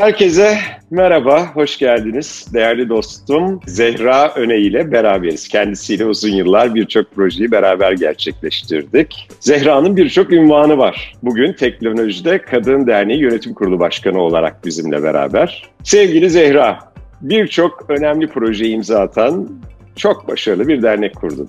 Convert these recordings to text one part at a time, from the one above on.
Herkese merhaba, hoş geldiniz. Değerli dostum Zehra Öne ile beraberiz. Kendisiyle uzun yıllar birçok projeyi beraber gerçekleştirdik. Zehra'nın birçok ünvanı var. Bugün teknolojide Kadın Derneği Yönetim Kurulu Başkanı olarak bizimle beraber. Sevgili Zehra, birçok önemli projeyi imza atan çok başarılı bir dernek kurdun.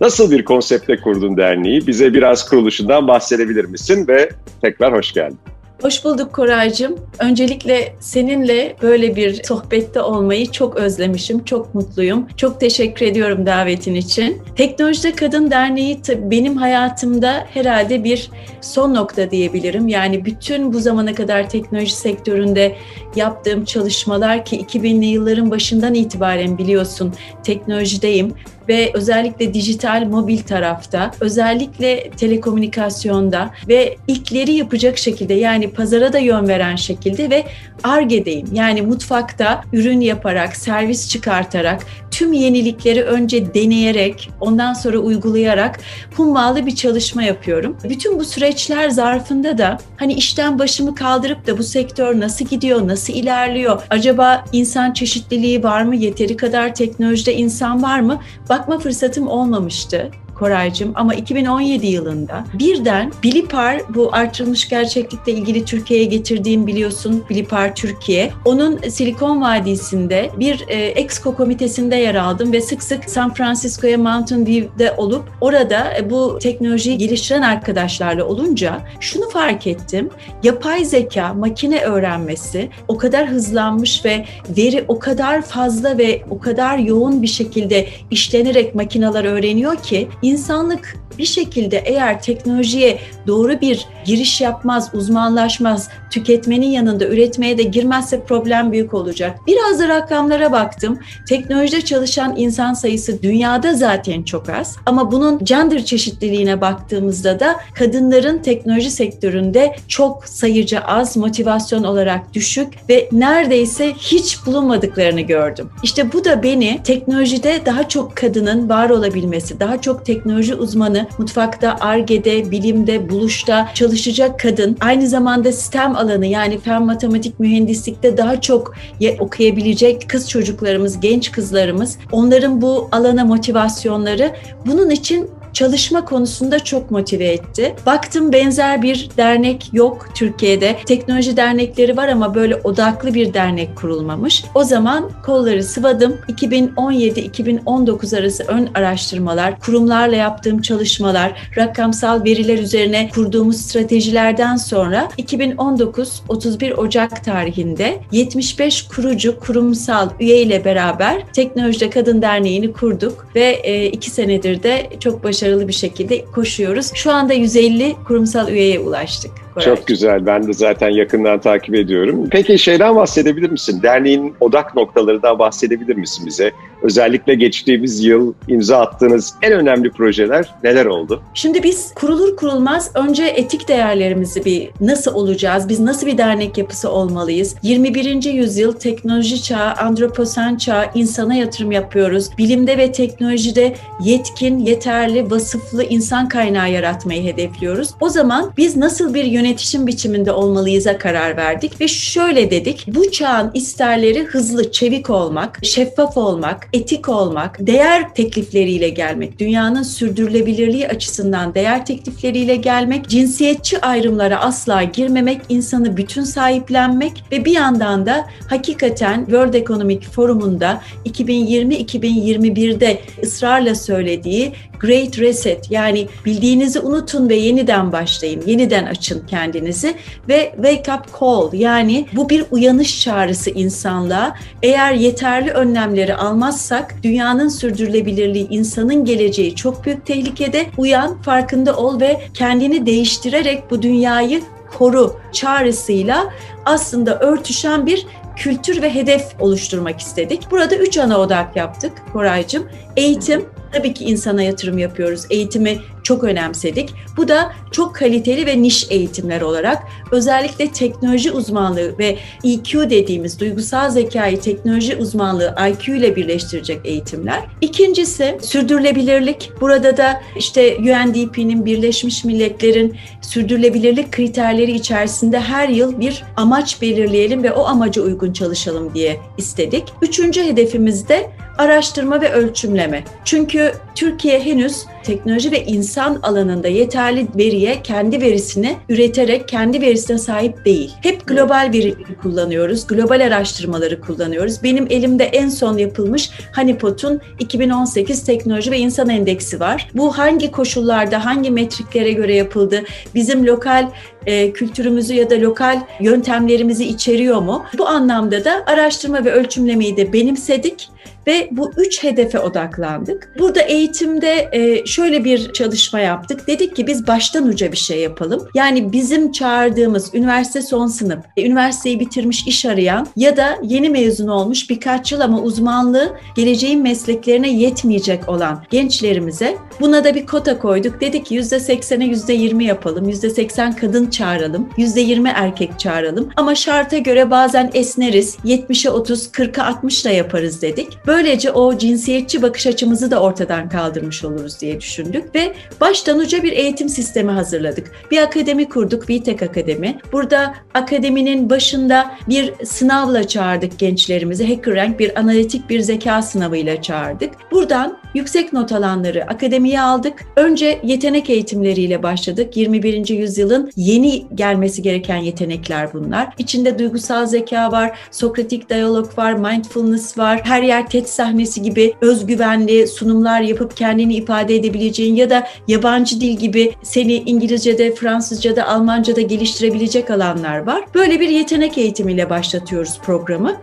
Nasıl bir konsepte kurdun derneği? Bize biraz kuruluşundan bahsedebilir misin ve tekrar hoş geldin. Hoş bulduk Koraycığım. Öncelikle seninle böyle bir sohbette olmayı çok özlemişim, çok mutluyum. Çok teşekkür ediyorum davetin için. Teknolojide Kadın Derneği benim hayatımda herhalde bir son nokta diyebilirim. Yani bütün bu zamana kadar teknoloji sektöründe yaptığım çalışmalar ki 2000'li yılların başından itibaren biliyorsun teknolojideyim ve özellikle dijital mobil tarafta, özellikle telekomünikasyonda ve ilkleri yapacak şekilde yani pazara da yön veren şekilde ve ARGE'deyim. Yani mutfakta ürün yaparak, servis çıkartarak, tüm yenilikleri önce deneyerek, ondan sonra uygulayarak hummalı bir çalışma yapıyorum. Bütün bu süreçler zarfında da hani işten başımı kaldırıp da bu sektör nasıl gidiyor, nasıl ilerliyor? Acaba insan çeşitliliği var mı? Yeteri kadar teknolojide insan var mı? Bakma fırsatım olmamıştı. Koraycığım ama 2017 yılında birden Bilipar bu artırılmış gerçeklikle ilgili Türkiye'ye getirdiğim biliyorsun Bilipar Türkiye. Onun Silikon Vadisi'nde bir e, Exco komitesinde yer aldım ve sık sık San Francisco'ya Mountain View'de olup orada e, bu teknolojiyi geliştiren arkadaşlarla olunca şunu fark ettim. Yapay zeka, makine öğrenmesi o kadar hızlanmış ve veri o kadar fazla ve o kadar yoğun bir şekilde işlenerek makineler öğreniyor ki insanlık bir şekilde eğer teknolojiye doğru bir giriş yapmaz, uzmanlaşmaz, tüketmenin yanında üretmeye de girmezse problem büyük olacak. Biraz da rakamlara baktım. Teknolojide çalışan insan sayısı dünyada zaten çok az. Ama bunun gender çeşitliliğine baktığımızda da kadınların teknoloji sektöründe çok sayıca az, motivasyon olarak düşük ve neredeyse hiç bulunmadıklarını gördüm. İşte bu da beni teknolojide daha çok kadının var olabilmesi, daha çok teknoloji uzmanı mutfakta, argede, bilimde, buluşta çalışacak kadın, aynı zamanda STEM alanı yani fen, matematik, mühendislikte daha çok okuyabilecek kız çocuklarımız, genç kızlarımız, onların bu alana motivasyonları bunun için çalışma konusunda çok motive etti. Baktım benzer bir dernek yok Türkiye'de. Teknoloji dernekleri var ama böyle odaklı bir dernek kurulmamış. O zaman kolları sıvadım. 2017-2019 arası ön araştırmalar, kurumlarla yaptığım çalışmalar, rakamsal veriler üzerine kurduğumuz stratejilerden sonra 2019 31 Ocak tarihinde 75 kurucu kurumsal üye ile beraber Teknolojide Kadın Derneği'ni kurduk ve iki senedir de çok başarılı başarılı bir şekilde koşuyoruz. Şu anda 150 kurumsal üyeye ulaştık. Çok güzel. Ben de zaten yakından takip ediyorum. Peki şeyden bahsedebilir misin? Derneğin odak noktalarından bahsedebilir misin bize? Özellikle geçtiğimiz yıl imza attığınız en önemli projeler neler oldu? Şimdi biz kurulur kurulmaz önce etik değerlerimizi bir nasıl olacağız? Biz nasıl bir dernek yapısı olmalıyız? 21. yüzyıl teknoloji çağı, antroposen çağı, insana yatırım yapıyoruz. Bilimde ve teknolojide yetkin, yeterli, vasıflı insan kaynağı yaratmayı hedefliyoruz. O zaman biz nasıl bir yönetişim biçiminde olmalıyız'a karar verdik ve şöyle dedik. Bu çağın isterleri hızlı, çevik olmak, şeffaf olmak, etik olmak, değer teklifleriyle gelmek, dünyanın sürdürülebilirliği açısından değer teklifleriyle gelmek, cinsiyetçi ayrımlara asla girmemek, insanı bütün sahiplenmek ve bir yandan da hakikaten World Economic Forum'unda 2020-2021'de ısrarla söylediği Great Reset yani bildiğinizi unutun ve yeniden başlayın, yeniden açın kendinizi ve Wake Up Call yani bu bir uyanış çağrısı insanlığa. Eğer yeterli önlemleri almazsak dünyanın sürdürülebilirliği, insanın geleceği çok büyük tehlikede. Uyan, farkında ol ve kendini değiştirerek bu dünyayı koru çağrısıyla aslında örtüşen bir kültür ve hedef oluşturmak istedik. Burada üç ana odak yaptık Koraycığım. Eğitim, tabii ki insana yatırım yapıyoruz. Eğitimi çok önemsedik. Bu da çok kaliteli ve niş eğitimler olarak özellikle teknoloji uzmanlığı ve EQ dediğimiz duygusal zekayı teknoloji uzmanlığı IQ ile birleştirecek eğitimler. İkincisi sürdürülebilirlik. Burada da işte UNDP'nin Birleşmiş Milletler'in sürdürülebilirlik kriterleri içerisinde her yıl bir amaç belirleyelim ve o amaca uygun çalışalım diye istedik. Üçüncü hedefimiz de araştırma ve ölçümleme. Çünkü Türkiye henüz teknoloji ve insan alanında yeterli veriye kendi verisini üreterek kendi verisine sahip değil. Hep global verileri kullanıyoruz, global araştırmaları kullanıyoruz. Benim elimde en son yapılmış Honeypot'un 2018 Teknoloji ve İnsan Endeksi var. Bu hangi koşullarda, hangi metriklere göre yapıldı? Bizim lokal e, kültürümüzü ya da lokal yöntemlerimizi içeriyor mu? Bu anlamda da araştırma ve ölçümlemeyi de benimsedik ve bu üç hedefe odaklandık. Burada eğitimde e, şöyle bir çalışma yaptık. Dedik ki biz baştan uca bir şey yapalım. Yani bizim çağırdığımız üniversite son sınıf, e, üniversiteyi bitirmiş iş arayan ya da yeni mezun olmuş birkaç yıl ama uzmanlığı geleceğin mesleklerine yetmeyecek olan gençlerimize buna da bir kota koyduk. Dedik ki %80'e %20 yapalım, %80 kadın çağıralım, %20 erkek çağıralım ama şarta göre bazen esneriz, 70'e 30, 40'a 60 da yaparız dedik. Böylece o cinsiyetçi bakış açımızı da ortadan kaldırmış oluruz diye düşündük ve baştan uca bir eğitim sistemi hazırladık. Bir akademi kurduk, VTEK Akademi. Burada akademinin başında bir sınavla çağırdık gençlerimizi. HackerRank bir analitik bir zeka sınavıyla çağırdık. Buradan yüksek not alanları akademiye aldık. Önce yetenek eğitimleriyle başladık. 21. yüzyılın yeni gelmesi gereken yetenekler bunlar. İçinde duygusal zeka var, sokratik diyalog var, mindfulness var. Her yer TED sahnesi gibi özgüvenli sunumlar yapıp kendini ifade edebileceğin ya da yabancı dil gibi seni İngilizce'de, Fransızca'da, Almanca'da geliştirebilecek alanlar var. Böyle bir yetenek eğitimiyle başlatıyoruz programı.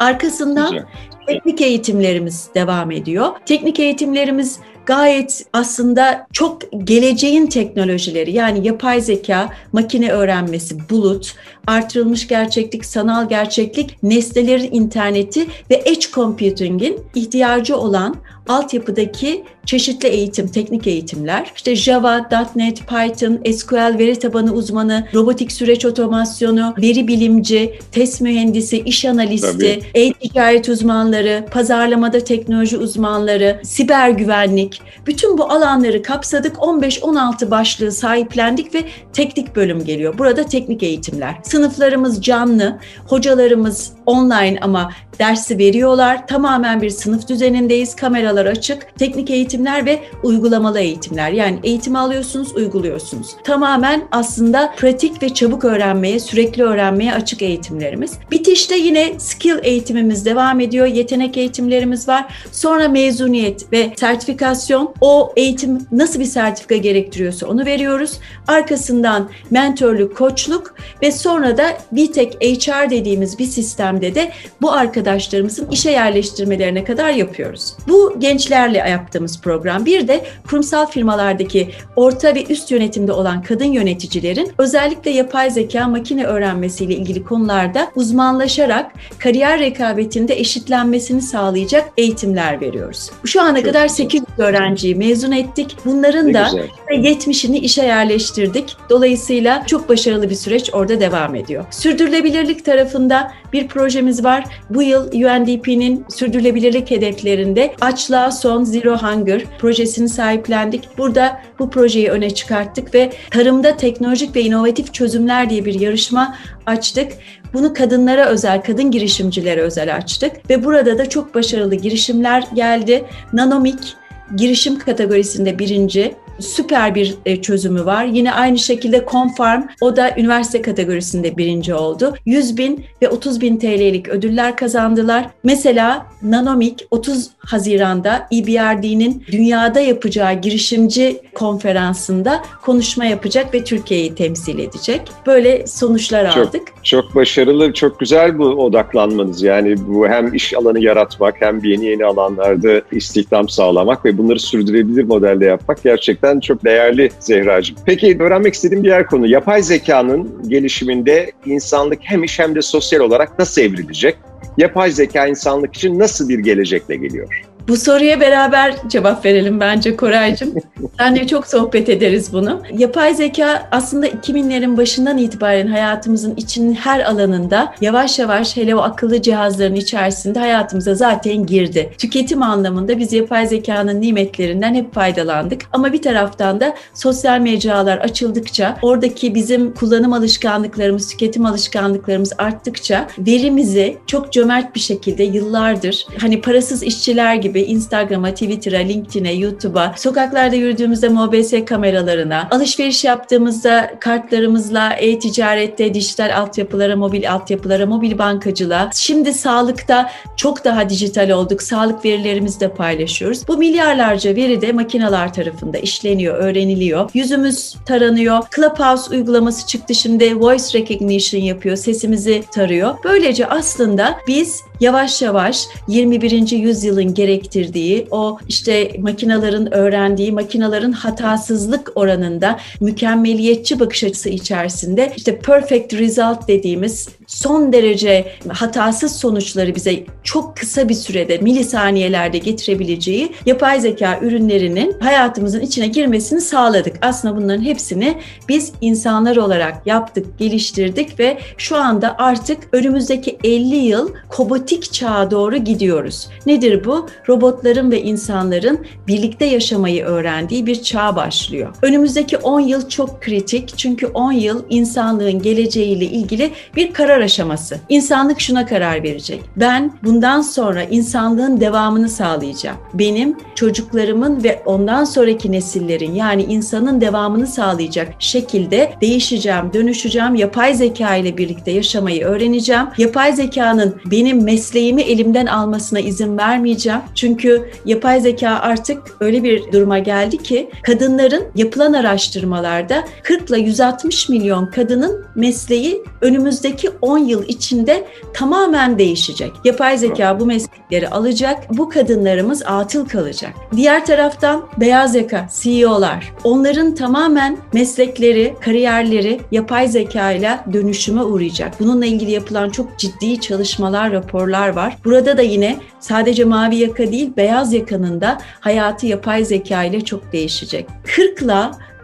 Arkasından Güzel. teknik eğitimlerimiz devam ediyor. Teknik eğitimlerimiz gayet aslında çok geleceğin teknolojileri yani yapay zeka, makine öğrenmesi, bulut, artırılmış gerçeklik, sanal gerçeklik, nesnelerin interneti ve edge computing'in ihtiyacı olan altyapıdaki çeşitli eğitim, teknik eğitimler, işte Java, .NET, Python, SQL, veri tabanı uzmanı, robotik süreç otomasyonu, veri bilimci, test mühendisi, iş analisti, e-ticaret uzmanları, pazarlamada teknoloji uzmanları, siber güvenlik, bütün bu alanları kapsadık. 15-16 başlığı sahiplendik ve teknik bölüm geliyor. Burada teknik eğitimler. Sınıflarımız canlı, hocalarımız online ama dersi veriyorlar. Tamamen bir sınıf düzenindeyiz. Kameralar açık. Teknik eğitimler ve uygulamalı eğitimler. Yani eğitim alıyorsunuz, uyguluyorsunuz. Tamamen aslında pratik ve çabuk öğrenmeye, sürekli öğrenmeye açık eğitimlerimiz. Bitişte yine skill eğitimimiz devam ediyor. Yetenek eğitimlerimiz var. Sonra mezuniyet ve sertifikasyon. O eğitim nasıl bir sertifika gerektiriyorsa onu veriyoruz. Arkasından mentörlük, koçluk ve sonra da BTEC HR dediğimiz bir sistemde de bu arkadaşlarımızın işe yerleştirmelerine kadar yapıyoruz. Bu gençlerle yaptığımız program. Bir de kurumsal firmalardaki orta ve üst yönetimde olan kadın yöneticilerin özellikle yapay zeka makine öğrenmesiyle ilgili konularda uzmanlaşarak kariyer rekabetinde eşitlenmesini sağlayacak eğitimler veriyoruz. Şu ana Çok kadar güzel. 800 öğrenciyi mezun ettik. Bunların ne da güzel. 70'ini işe yerleştirdik. Dolayısıyla çok başarılı bir süreç orada devam ediyor. Sürdürülebilirlik tarafında bir projemiz var. Bu yıl UNDP'nin sürdürülebilirlik hedeflerinde açlığa son Zero Hunger projesini sahiplendik. Burada bu projeyi öne çıkarttık ve tarımda teknolojik ve inovatif çözümler diye bir yarışma açtık. Bunu kadınlara özel, kadın girişimcilere özel açtık ve burada da çok başarılı girişimler geldi. Nanomik girişim kategorisinde birinci, süper bir e, çözümü var. Yine aynı şekilde Confarm o da üniversite kategorisinde birinci oldu. 100 bin ve 30 bin TL'lik ödüller kazandılar. Mesela Nanomik 30 Haziran'da EBRD'nin dünyada yapacağı girişimci konferansında konuşma yapacak ve Türkiye'yi temsil edecek. Böyle sonuçlar çok, aldık. Çok başarılı, çok güzel bu odaklanmanız. Yani bu hem iş alanı yaratmak hem yeni yeni alanlarda istihdam sağlamak ve bunları sürdürebilir modelde yapmak gerçekten çok değerli Zehra'cığım. Peki öğrenmek istediğim bir yer konu. Yapay zekanın gelişiminde insanlık hem iş hem de sosyal olarak nasıl evrilecek? yapay zeka insanlık için nasıl bir gelecekle geliyor? Bu soruya beraber cevap verelim bence Koraycığım. Senle çok sohbet ederiz bunu. Yapay zeka aslında 2000'lerin başından itibaren hayatımızın içinin her alanında yavaş yavaş hele o akıllı cihazların içerisinde hayatımıza zaten girdi. Tüketim anlamında biz yapay zekanın nimetlerinden hep faydalandık. Ama bir taraftan da sosyal mecralar açıldıkça oradaki bizim kullanım alışkanlıklarımız, tüketim alışkanlıklarımız arttıkça verimizi çok cömert bir şekilde yıllardır hani parasız işçiler gibi Instagram'a, Twitter'a, LinkedIn'e, YouTube'a, sokaklarda yürüdüğümüzde MOBS kameralarına, alışveriş yaptığımızda kartlarımızla e-ticarette, dijital altyapılara, mobil altyapılara, mobil bankacılığa, şimdi sağlıkta çok daha dijital olduk. Sağlık verilerimizi de paylaşıyoruz. Bu milyarlarca veri de makineler tarafında işleniyor, öğreniliyor. Yüzümüz taranıyor. Clubhouse uygulaması çıktı şimdi voice recognition yapıyor, sesimizi tarıyor. Böylece aslında biz yavaş yavaş 21. yüzyılın gerektirdiği o işte makinaların öğrendiği, makinaların hatasızlık oranında mükemmeliyetçi bakış açısı içerisinde işte perfect result dediğimiz son derece hatasız sonuçları bize çok kısa bir sürede milisaniyelerde getirebileceği yapay zeka ürünlerinin hayatımızın içine girmesini sağladık. Aslında bunların hepsini biz insanlar olarak yaptık, geliştirdik ve şu anda artık önümüzdeki 50 yıl kobotik çağa doğru gidiyoruz. Nedir bu? Robotların ve insanların birlikte yaşamayı öğrendiği bir çağ başlıyor. Önümüzdeki 10 yıl çok kritik çünkü 10 yıl insanlığın geleceğiyle ilgili bir karar aşaması. İnsanlık şuna karar verecek. Ben bundan sonra insanlığın devamını sağlayacağım. Benim çocuklarımın ve ondan sonraki nesillerin yani insanın devamını sağlayacak şekilde değişeceğim, dönüşeceğim. Yapay zeka ile birlikte yaşamayı öğreneceğim. Yapay zekanın benim mesleğimi elimden almasına izin vermeyeceğim. Çünkü yapay zeka artık öyle bir duruma geldi ki kadınların yapılan araştırmalarda 40 ile 160 milyon kadının mesleği önümüzdeki 10 yıl içinde tamamen değişecek. Yapay zeka bu meslekleri alacak. Bu kadınlarımız atıl kalacak. Diğer taraftan beyaz yaka CEO'lar. Onların tamamen meslekleri, kariyerleri yapay zeka ile dönüşüme uğrayacak. Bununla ilgili yapılan çok ciddi çalışmalar, raporlar var. Burada da yine sadece mavi yaka değil, beyaz yakanın da hayatı yapay zeka ile çok değişecek. 40 ile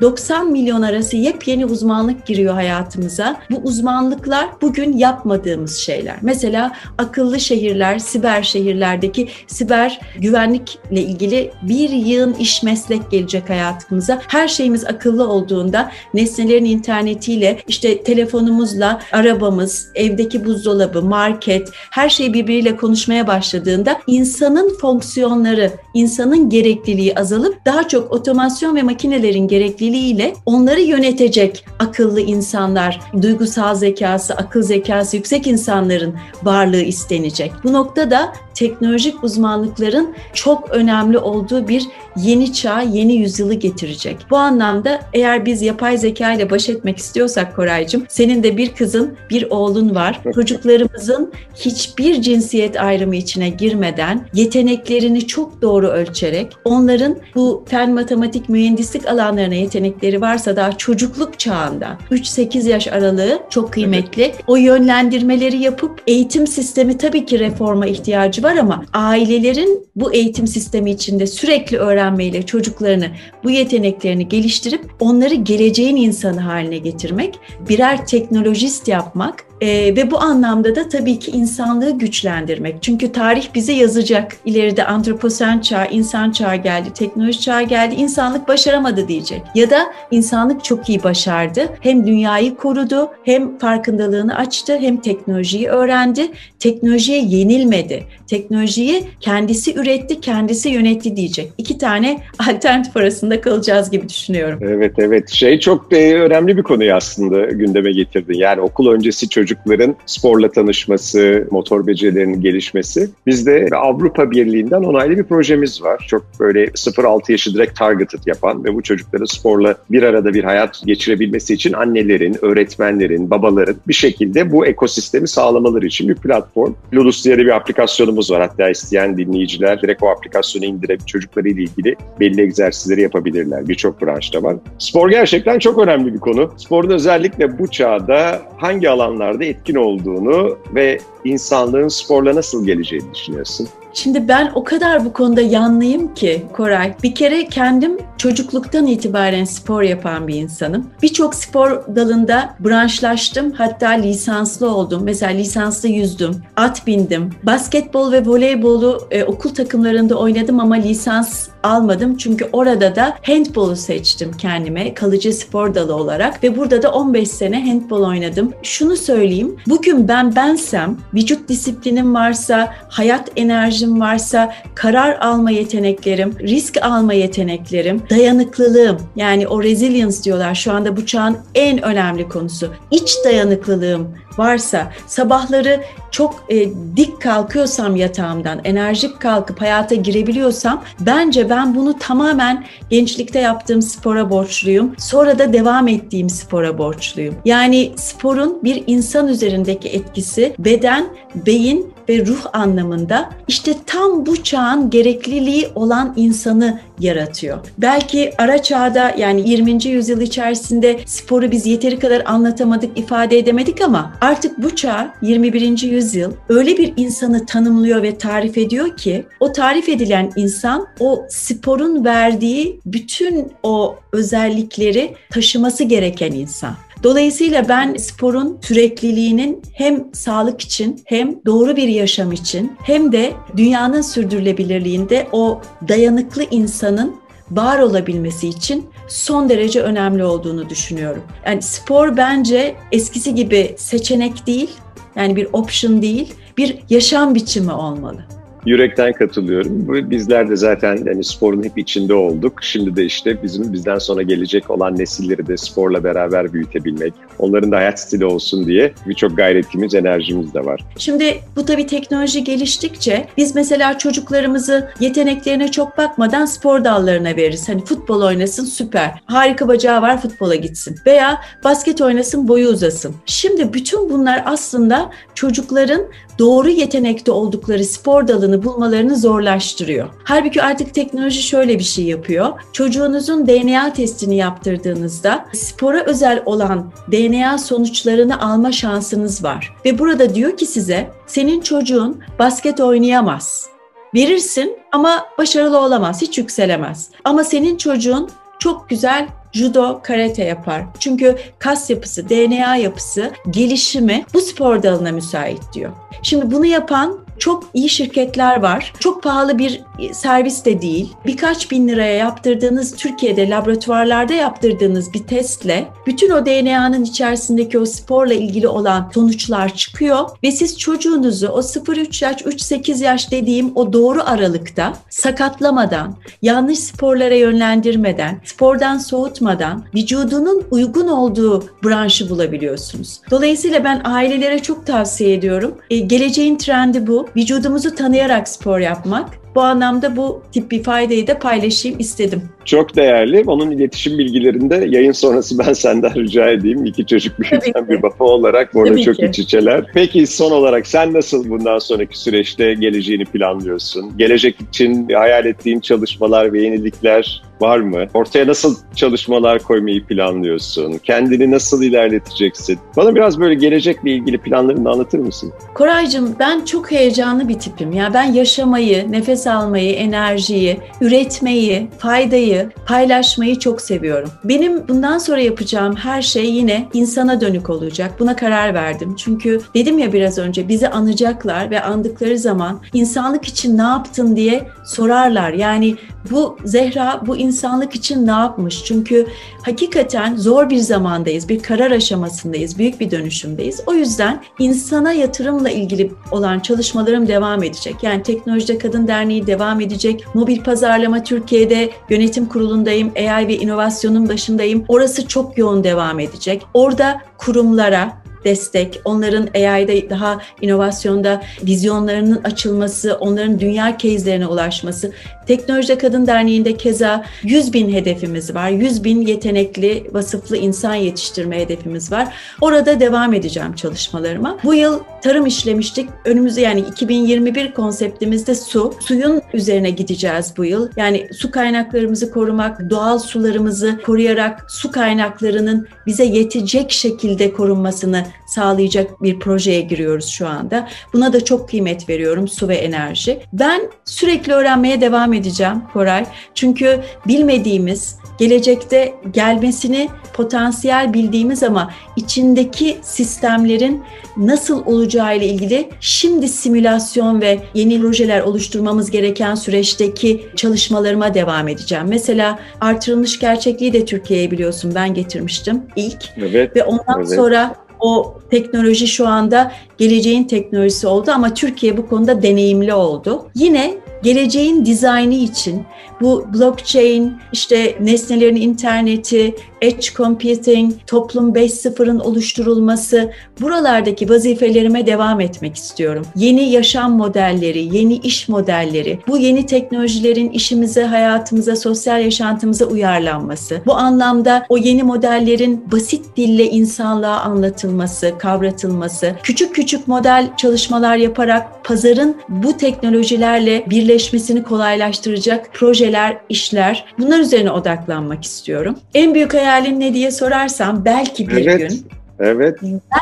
90 milyon arası yepyeni uzmanlık giriyor hayatımıza. Bu uzmanlıklar bugün yapmadığımız şeyler. Mesela akıllı şehirler, siber şehirlerdeki siber güvenlikle ilgili bir yığın iş meslek gelecek hayatımıza. Her şeyimiz akıllı olduğunda nesnelerin internetiyle, işte telefonumuzla, arabamız, evdeki buzdolabı, market, her şey birbiriyle konuşmaya başladığında insanın fonksiyonları, insanın gerekliliği azalıp daha çok otomasyon ve makinelerin gerekliliği diliyle onları yönetecek akıllı insanlar, duygusal zekası, akıl zekası yüksek insanların varlığı istenecek. Bu noktada teknolojik uzmanlıkların çok önemli olduğu bir yeni çağ, yeni yüzyılı getirecek. Bu anlamda eğer biz yapay zeka ile baş etmek istiyorsak Koraycığım, senin de bir kızın, bir oğlun var. Çocuklarımızın hiçbir cinsiyet ayrımı içine girmeden yeteneklerini çok doğru ölçerek onların bu fen, matematik, mühendislik alanlarına yetenekleri varsa daha çocukluk çağında 3-8 yaş aralığı çok kıymetli. O yönlendirmeleri yapıp eğitim sistemi tabii ki reforma ihtiyacı var ama ailelerin bu eğitim sistemi içinde sürekli öğrenmeyle çocuklarını bu yeteneklerini geliştirip onları geleceğin insanı haline getirmek, birer teknolojist yapmak e, ve bu anlamda da tabii ki insanlığı güçlendirmek. Çünkü tarih bize yazacak. İleride antroposen çağ, insan çağı geldi, teknoloji çağı geldi, insanlık başaramadı diyecek. Ya da insanlık çok iyi başardı. Hem dünyayı korudu, hem farkındalığını açtı, hem teknolojiyi öğrendi. Teknolojiye yenilmedi. Teknolojiyi kendisi üretti, kendisi yönetti diyecek. İki tane alternatif arasında kalacağız gibi düşünüyorum. Evet evet. Şey çok önemli bir konuyu aslında gündeme getirdin. Yani okul öncesi çocuk çocukların sporla tanışması, motor becerilerinin gelişmesi. Bizde Avrupa Birliği'nden onaylı bir projemiz var. Çok böyle 0-6 yaşı direkt targeted yapan ve bu çocukları sporla bir arada bir hayat geçirebilmesi için annelerin, öğretmenlerin, babaların bir şekilde bu ekosistemi sağlamaları için bir platform. Ludus diye de bir aplikasyonumuz var. Hatta isteyen dinleyiciler direkt o aplikasyonu indirip çocuklarıyla ilgili belli egzersizleri yapabilirler. Birçok branşta var. Spor gerçekten çok önemli bir konu. Sporun özellikle bu çağda hangi alanlarda etkin olduğunu ve insanlığın sporla nasıl geleceğini düşünüyorsun? Şimdi ben o kadar bu konuda yanlıyım ki Koray. Bir kere kendim çocukluktan itibaren spor yapan bir insanım. Birçok spor dalında branşlaştım. Hatta lisanslı oldum. Mesela lisanslı yüzdüm, at bindim. Basketbol ve voleybolu e, okul takımlarında oynadım ama lisans almadım. Çünkü orada da handbolu seçtim kendime kalıcı spor dalı olarak ve burada da 15 sene handbol oynadım. Şunu söyleyeyim. Bugün ben bensem, vücut disiplinim varsa, hayat enerjim varsa, karar alma yeteneklerim, risk alma yeteneklerim, dayanıklılığım yani o resilience diyorlar şu anda bu çağın en önemli konusu. İç dayanıklılığım varsa, sabahları çok e, dik kalkıyorsam yatağımdan, enerjik kalkıp hayata girebiliyorsam bence ben bunu tamamen gençlikte yaptığım spora borçluyum. Sonra da devam ettiğim spora borçluyum. Yani sporun bir insan üzerindeki etkisi beden, beyin ve ruh anlamında işte tam bu çağın gerekliliği olan insanı yaratıyor. Belki ara çağda yani 20. yüzyıl içerisinde sporu biz yeteri kadar anlatamadık, ifade edemedik ama artık bu çağ 21. yüzyıl öyle bir insanı tanımlıyor ve tarif ediyor ki o tarif edilen insan o sporun verdiği bütün o özellikleri taşıması gereken insan. Dolayısıyla ben sporun sürekliliğinin hem sağlık için hem doğru bir yaşam için hem de dünyanın sürdürülebilirliğinde o dayanıklı insanın var olabilmesi için son derece önemli olduğunu düşünüyorum. Yani spor bence eskisi gibi seçenek değil, yani bir option değil, bir yaşam biçimi olmalı. Yürekten katılıyorum. Bizler de zaten hani sporun hep içinde olduk. Şimdi de işte bizim bizden sonra gelecek olan nesilleri de sporla beraber büyütebilmek, onların da hayat stili olsun diye birçok gayretimiz, enerjimiz de var. Şimdi bu tabii teknoloji geliştikçe biz mesela çocuklarımızı yeteneklerine çok bakmadan spor dallarına veririz. Hani futbol oynasın süper, harika bacağı var futbola gitsin. Veya basket oynasın boyu uzasın. Şimdi bütün bunlar aslında çocukların doğru yetenekte oldukları spor dalını bulmalarını zorlaştırıyor. Halbuki artık teknoloji şöyle bir şey yapıyor. Çocuğunuzun DNA testini yaptırdığınızda spora özel olan DNA sonuçlarını alma şansınız var. Ve burada diyor ki size senin çocuğun basket oynayamaz. Verirsin ama başarılı olamaz, hiç yükselemez. Ama senin çocuğun çok güzel judo, karate yapar. Çünkü kas yapısı, DNA yapısı, gelişimi bu spor dalına müsait diyor. Şimdi bunu yapan çok iyi şirketler var. Çok pahalı bir servis de değil. Birkaç bin liraya yaptırdığınız Türkiye'de laboratuvarlarda yaptırdığınız bir testle bütün o DNA'nın içerisindeki o sporla ilgili olan sonuçlar çıkıyor ve siz çocuğunuzu o 0-3 yaş, 3-8 yaş dediğim o doğru aralıkta sakatlamadan, yanlış sporlara yönlendirmeden, spordan soğutmadan vücudunun uygun olduğu branşı bulabiliyorsunuz. Dolayısıyla ben ailelere çok tavsiye ediyorum. E, geleceğin trendi bu. Vücudumuzu tanıyarak spor yapmak. Bu anlamda bu tip bir faydayı da paylaşayım istedim. Çok değerli. Onun iletişim bilgilerinde yayın sonrası ben senden rica edeyim. İki çocuk büyüten bir baba olarak burada Tabii çok ki. iç içeler. Peki son olarak sen nasıl bundan sonraki süreçte geleceğini planlıyorsun? Gelecek için hayal ettiğin çalışmalar ve yenilikler var mı? Ortaya nasıl çalışmalar koymayı planlıyorsun? Kendini nasıl ilerleteceksin? Bana biraz böyle gelecekle ilgili planlarını anlatır mısın? Koraycığım ben çok heyecanlı bir tipim. Ya ben yaşamayı, nefes almayı, enerjiyi, üretmeyi, faydayı, paylaşmayı çok seviyorum. Benim bundan sonra yapacağım her şey yine insana dönük olacak. Buna karar verdim. Çünkü dedim ya biraz önce bizi anacaklar ve andıkları zaman insanlık için ne yaptın diye sorarlar. Yani bu Zehra bu insanlık için ne yapmış? Çünkü hakikaten zor bir zamandayız, bir karar aşamasındayız, büyük bir dönüşümdeyiz. O yüzden insana yatırımla ilgili olan çalışmalarım devam edecek. Yani Teknolojide Kadın Derneği devam edecek. Mobil pazarlama Türkiye'de yönetim kurulundayım, AI ve inovasyonun başındayım. Orası çok yoğun devam edecek. Orada kurumlara, destek, onların AI'da daha inovasyonda vizyonlarının açılması, onların dünya case'lerine ulaşması. Teknolojide Kadın Derneği'nde keza 100 bin hedefimiz var. 100 bin yetenekli, vasıflı insan yetiştirme hedefimiz var. Orada devam edeceğim çalışmalarıma. Bu yıl tarım işlemiştik. Önümüzde yani 2021 konseptimizde su. Suyun üzerine gideceğiz bu yıl. Yani su kaynaklarımızı korumak, doğal sularımızı koruyarak su kaynaklarının bize yetecek şekilde korunmasını sağlayacak bir projeye giriyoruz şu anda. Buna da çok kıymet veriyorum su ve enerji. Ben sürekli öğrenmeye devam edeceğim Koray. Çünkü bilmediğimiz, gelecekte gelmesini potansiyel bildiğimiz ama içindeki sistemlerin nasıl olacağı ile ilgili şimdi simülasyon ve yeni projeler oluşturmamız gereken süreçteki çalışmalarıma devam edeceğim. Mesela artırılmış gerçekliği de Türkiye'ye biliyorsun ben getirmiştim ilk. Evet. Ve ondan evet. sonra o teknoloji şu anda geleceğin teknolojisi oldu ama Türkiye bu konuda deneyimli oldu. Yine geleceğin dizaynı için bu blockchain, işte nesnelerin interneti, edge computing, toplum 5.0'ın oluşturulması buralardaki vazifelerime devam etmek istiyorum. Yeni yaşam modelleri, yeni iş modelleri, bu yeni teknolojilerin işimize, hayatımıza, sosyal yaşantımıza uyarlanması. Bu anlamda o yeni modellerin basit dille insanlığa anlatılması, kavratılması, küçük küçük model çalışmalar yaparak pazarın bu teknolojilerle birleşmesini kolaylaştıracak projeler, işler bunlar üzerine odaklanmak istiyorum. En büyük hayalin ne diye sorarsam belki bir evet. gün Evet.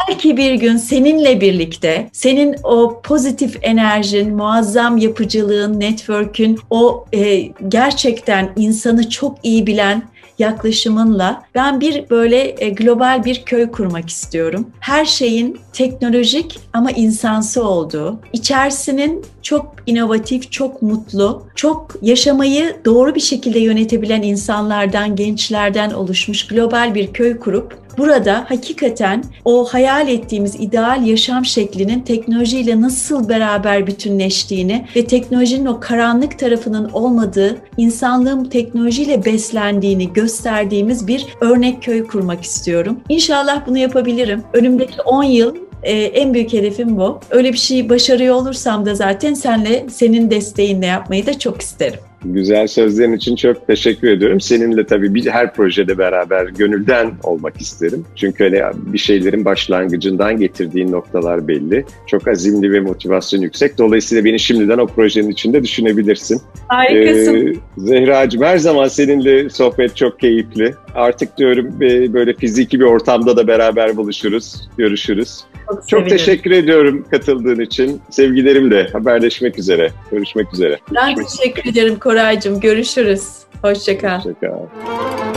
Belki bir gün seninle birlikte senin o pozitif enerjin, muazzam yapıcılığın, network'ün, o e, gerçekten insanı çok iyi bilen yaklaşımınla ben bir böyle e, global bir köy kurmak istiyorum. Her şeyin teknolojik ama insansı olduğu, içerisinin çok inovatif, çok mutlu, çok yaşamayı doğru bir şekilde yönetebilen insanlardan, gençlerden oluşmuş global bir köy kurup burada hakikaten o hayal ettiğimiz ideal yaşam şeklinin teknolojiyle nasıl beraber bütünleştiğini ve teknolojinin o karanlık tarafının olmadığı, insanlığın teknolojiyle beslendiğini gösterdiğimiz bir örnek köy kurmak istiyorum. İnşallah bunu yapabilirim. Önümdeki 10 yıl ee, en büyük hedefim bu. Öyle bir şey başarıyor olursam da zaten senle, senin desteğinle yapmayı da çok isterim. Güzel sözlerin için çok teşekkür ediyorum. Seninle tabii bir her projede beraber gönülden olmak isterim. Çünkü hani bir şeylerin başlangıcından getirdiğin noktalar belli. Çok azimli ve motivasyon yüksek. Dolayısıyla beni şimdiden o projenin içinde düşünebilirsin. Harikasın. Ee, Zehra'cığım her zaman seninle sohbet çok keyifli. Artık diyorum böyle fiziki bir ortamda da beraber buluşuruz, görüşürüz. Çok, çok teşekkür ediyorum katıldığın için. Sevgilerimle haberleşmek üzere. Görüşmek üzere. Ben teşekkür ederim Koraycığım. Görüşürüz. Hoşçakal. Hoşçakal.